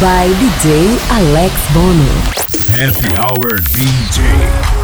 by DJ Alex Bonno. Happy Hour DJ.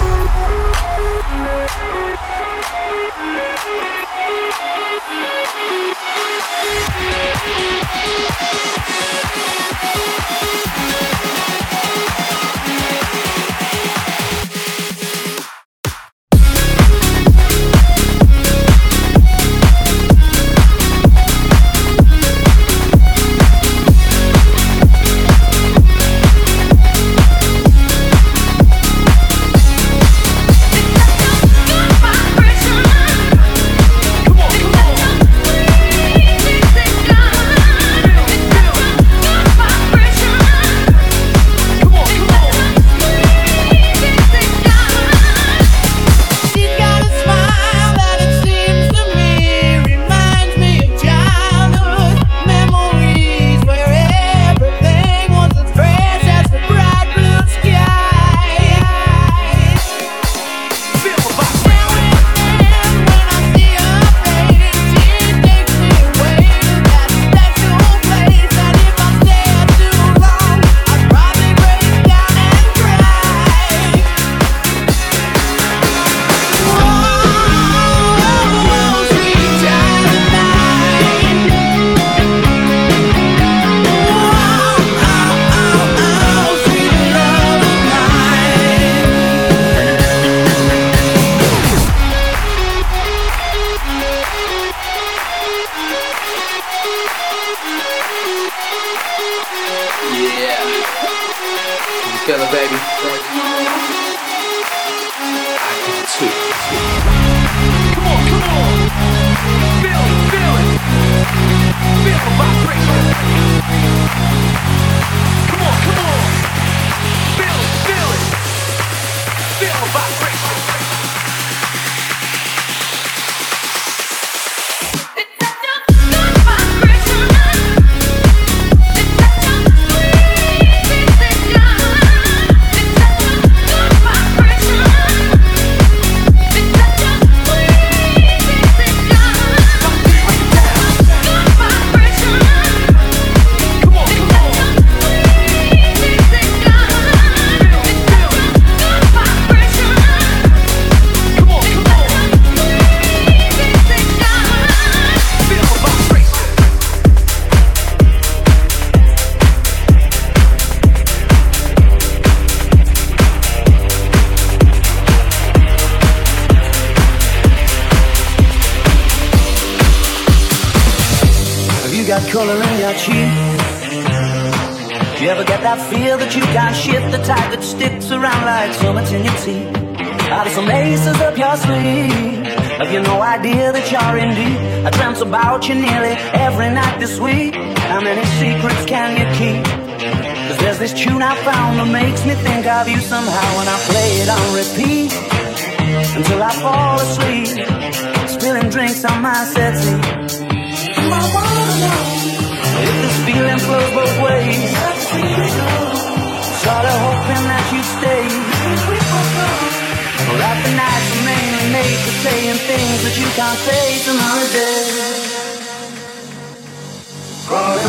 About you nearly every night this week. How many secrets can you keep? Cause there's this tune I found that makes me think of you somehow when I play it on repeat until I fall asleep, spilling drinks on my settee. If this feeling flows both ways, sort of hoping that you stay. Well, that the nights are mainly made for saying things that you can't say tomorrow day. Crawling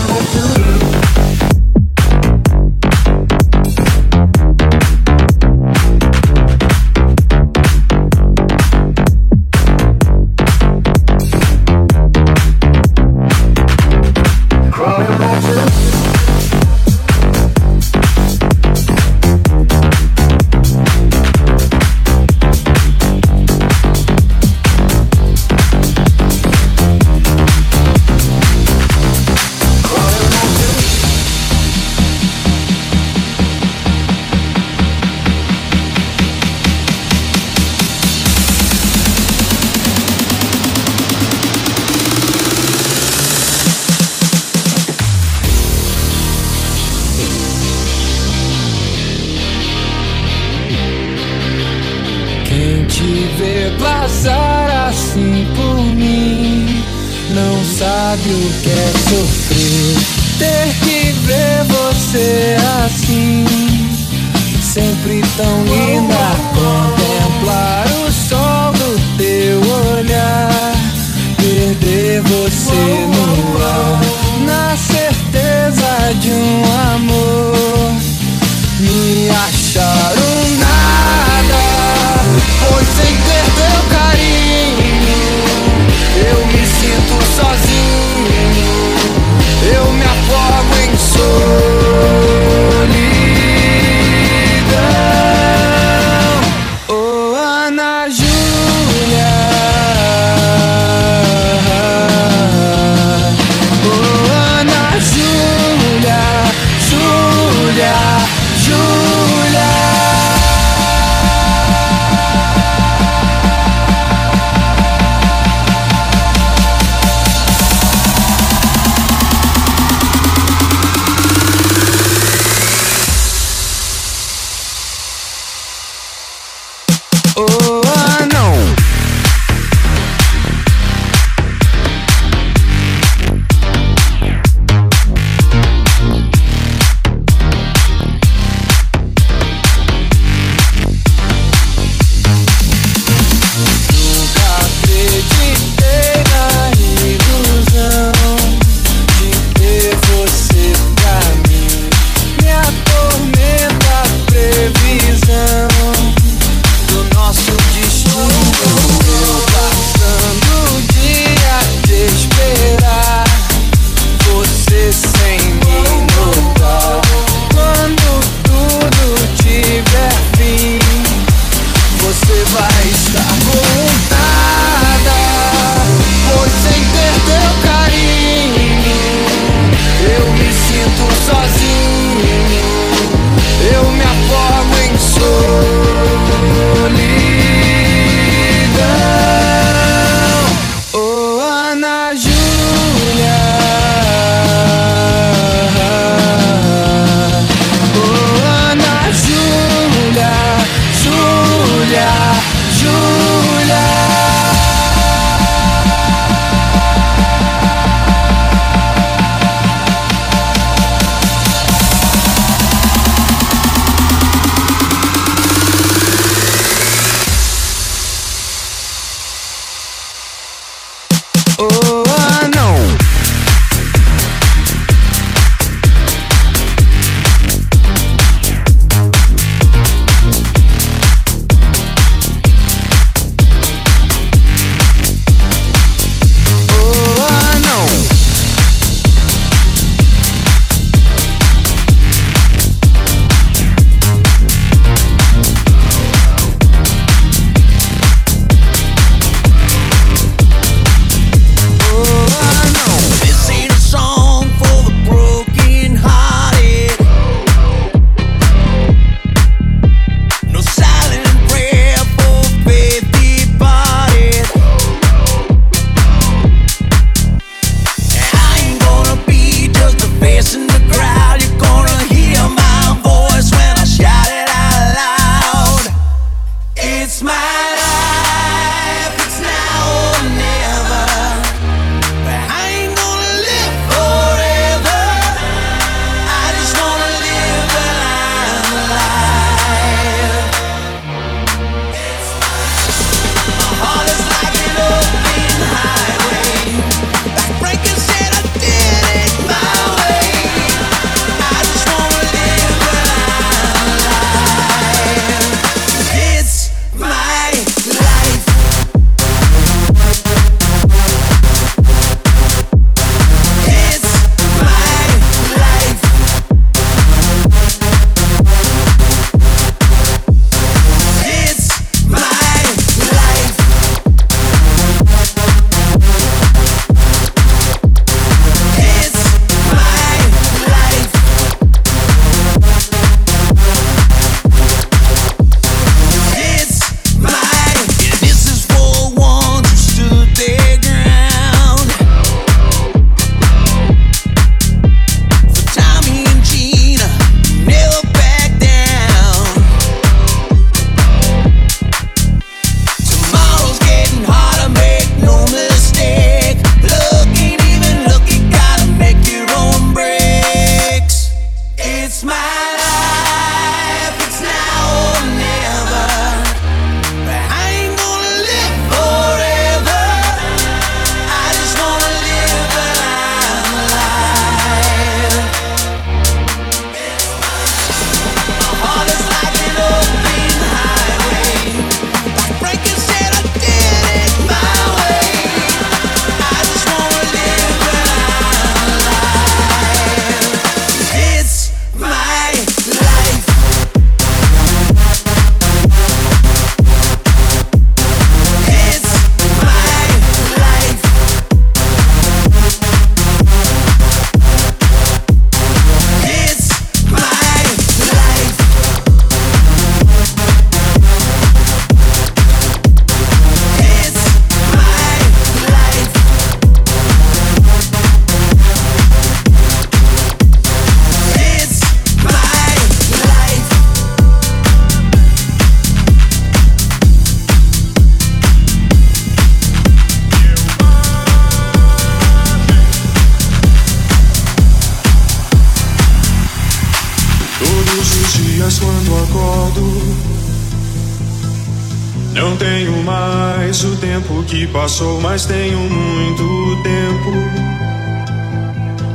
muito tempo.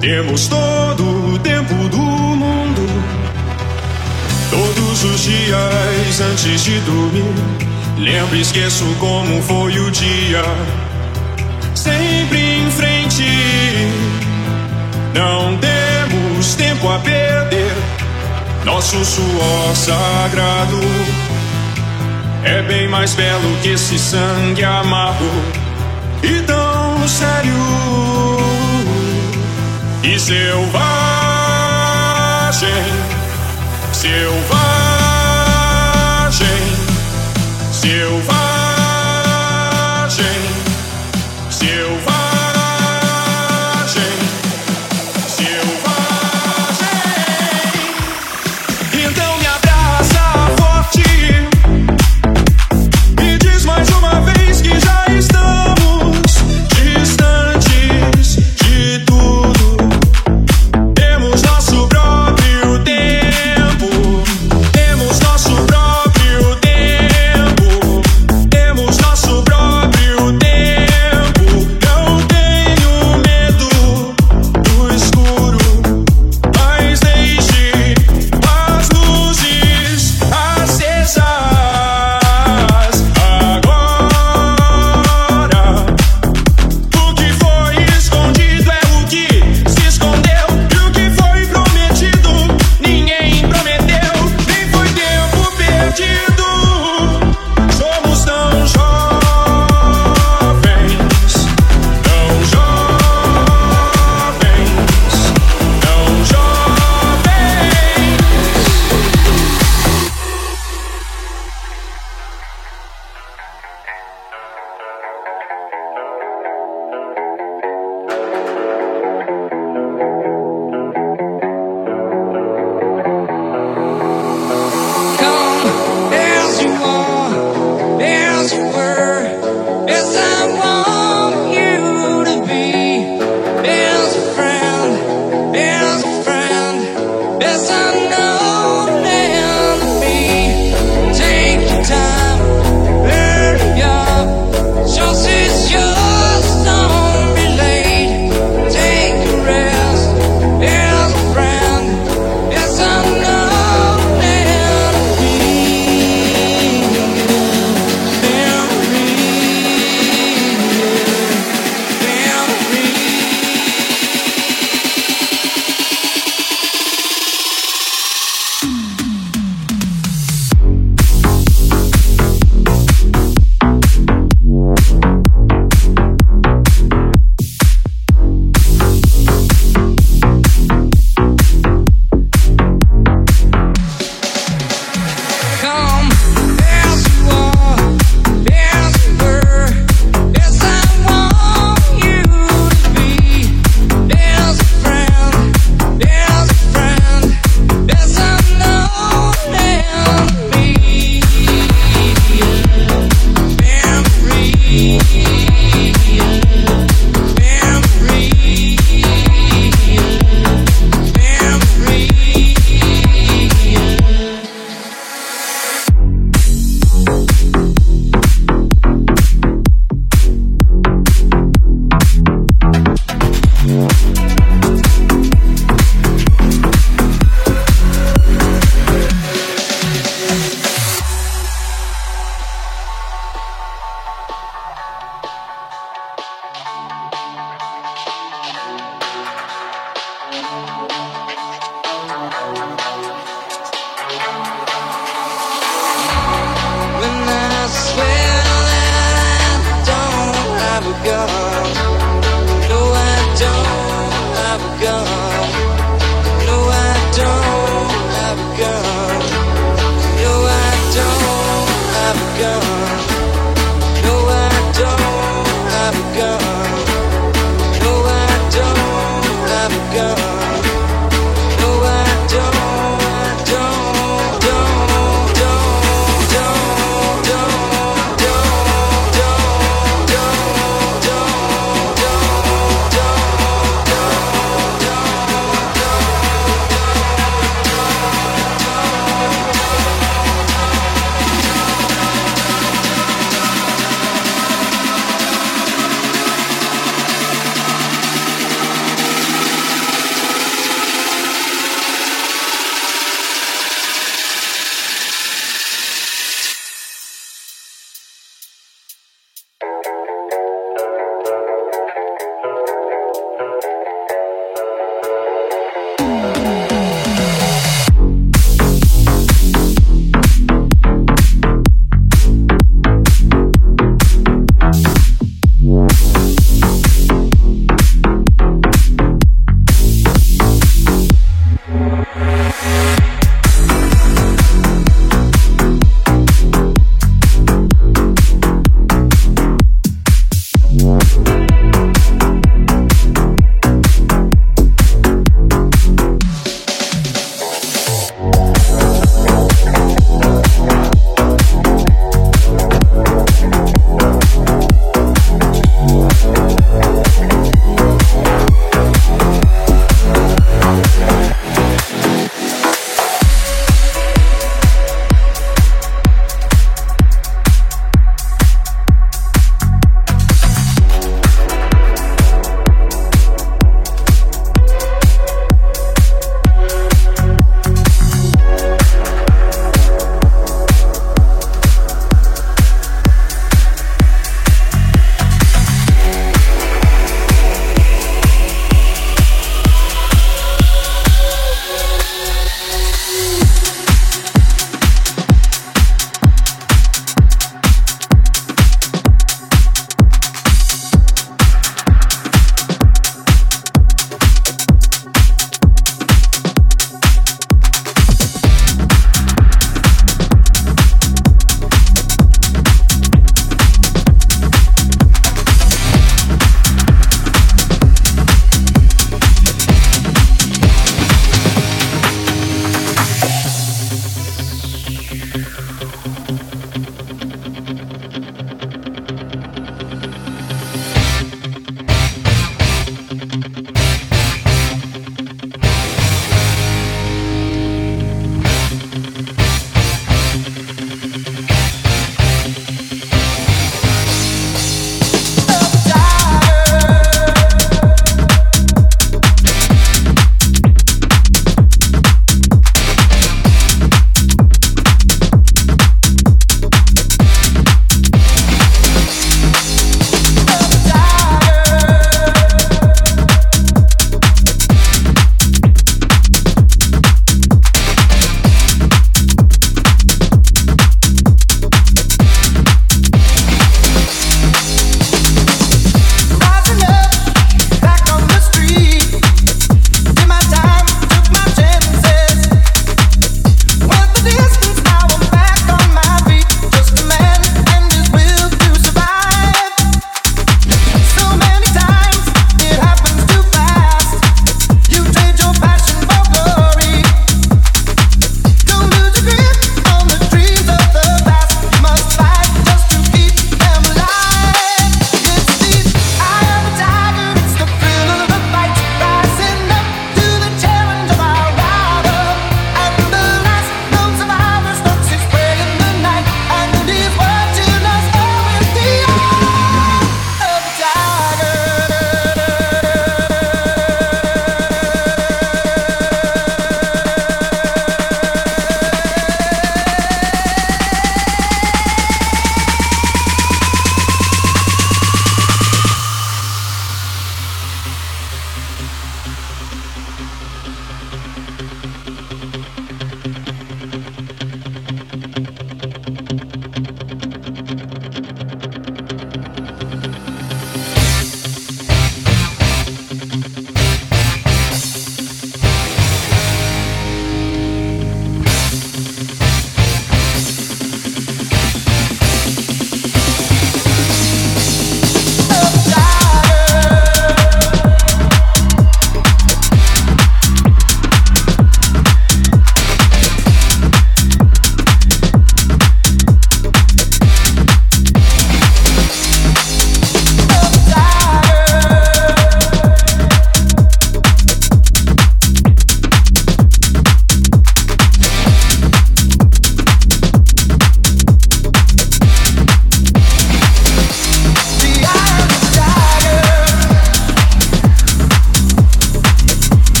Temos todo o tempo do mundo. Todos os dias antes de dormir, lembro e esqueço como foi o dia. Sempre em frente, não temos tempo a perder. Nosso suor sagrado é bem mais belo que esse sangue amargo e sério e selvagem, selvagem, selvagem.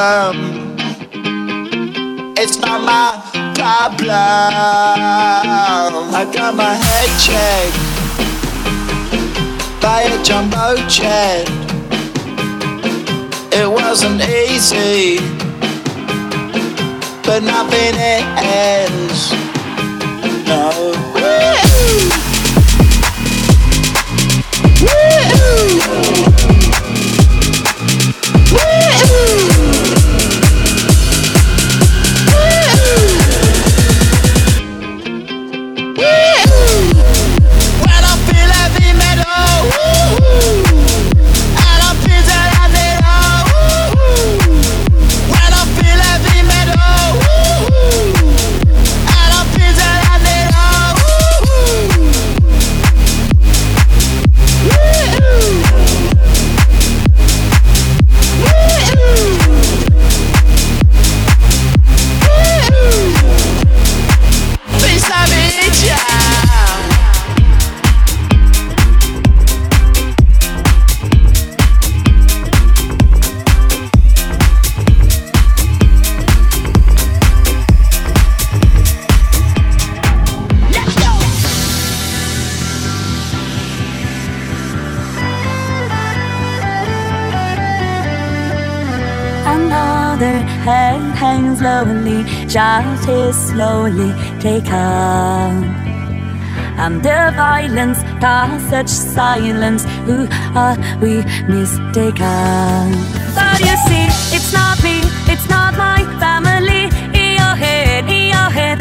Problem. It's not my problem. I got my head checked by a jumbo jet. It wasn't easy, but nothing ends. No. Is slowly taken. And the violence caused such silence. Who are we mistaken? But you see, it's not me, it's not my family. In your head, in your head,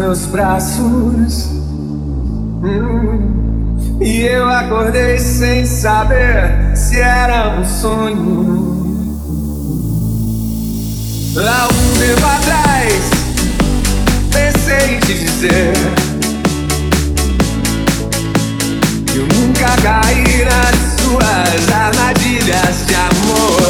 meus braços. E eu acordei sem saber se era um sonho. Há um tempo atrás, pensei em te dizer que eu nunca caí nas suas armadilhas de amor.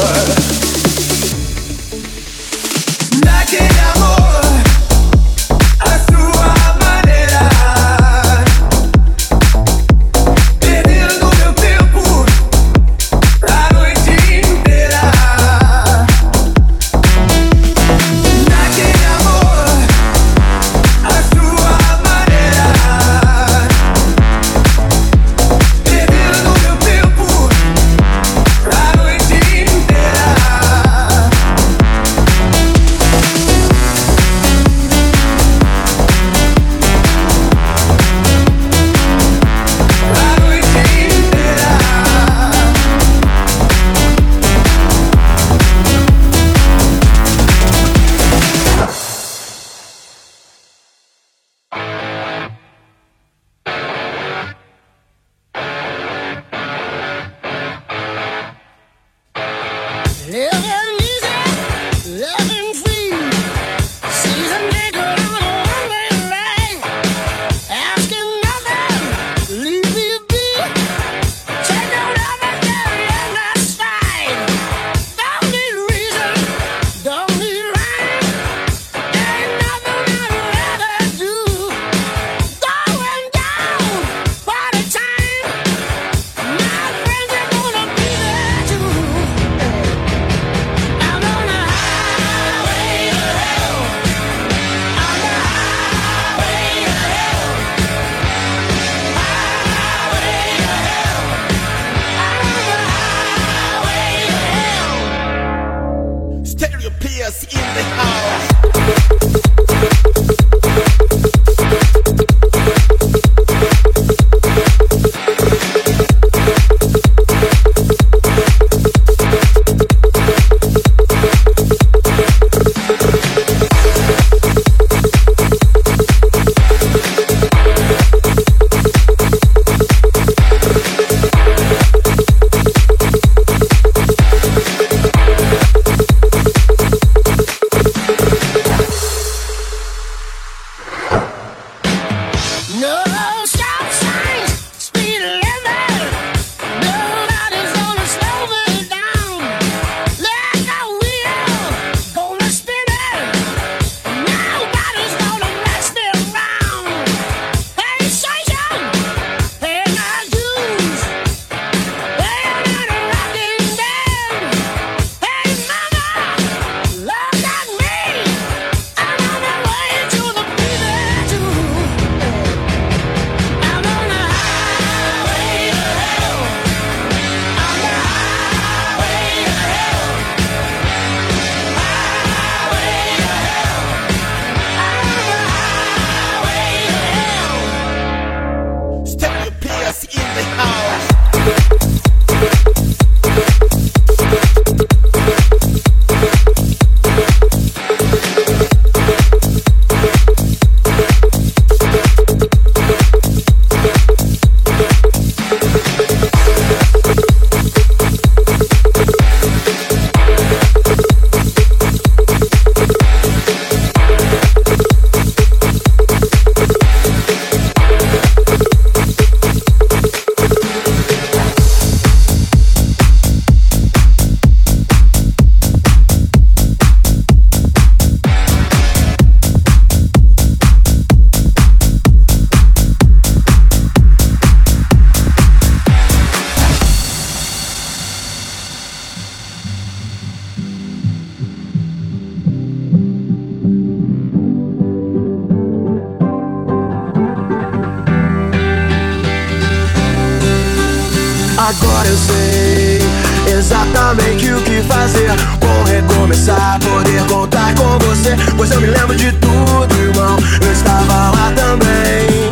eu sei exatamente o que fazer. Vou recomeçar, poder contar com você. Pois eu me lembro de tudo, irmão. Eu estava lá também.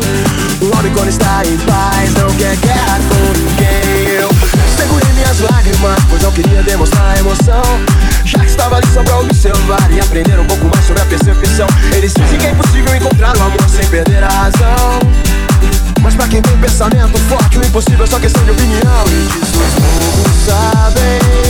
O homem quando está em paz não quer guerra com ninguém. Eu segurei minhas lágrimas, pois não queria demonstrar emoção. Já que estava ali só pra observar e aprender um pouco mais sobre a percepção. Eles dizem que é impossível encontrar o amor sem perder a razão pra quem tem pensamento forte O impossível é só questão de opinião. E sabem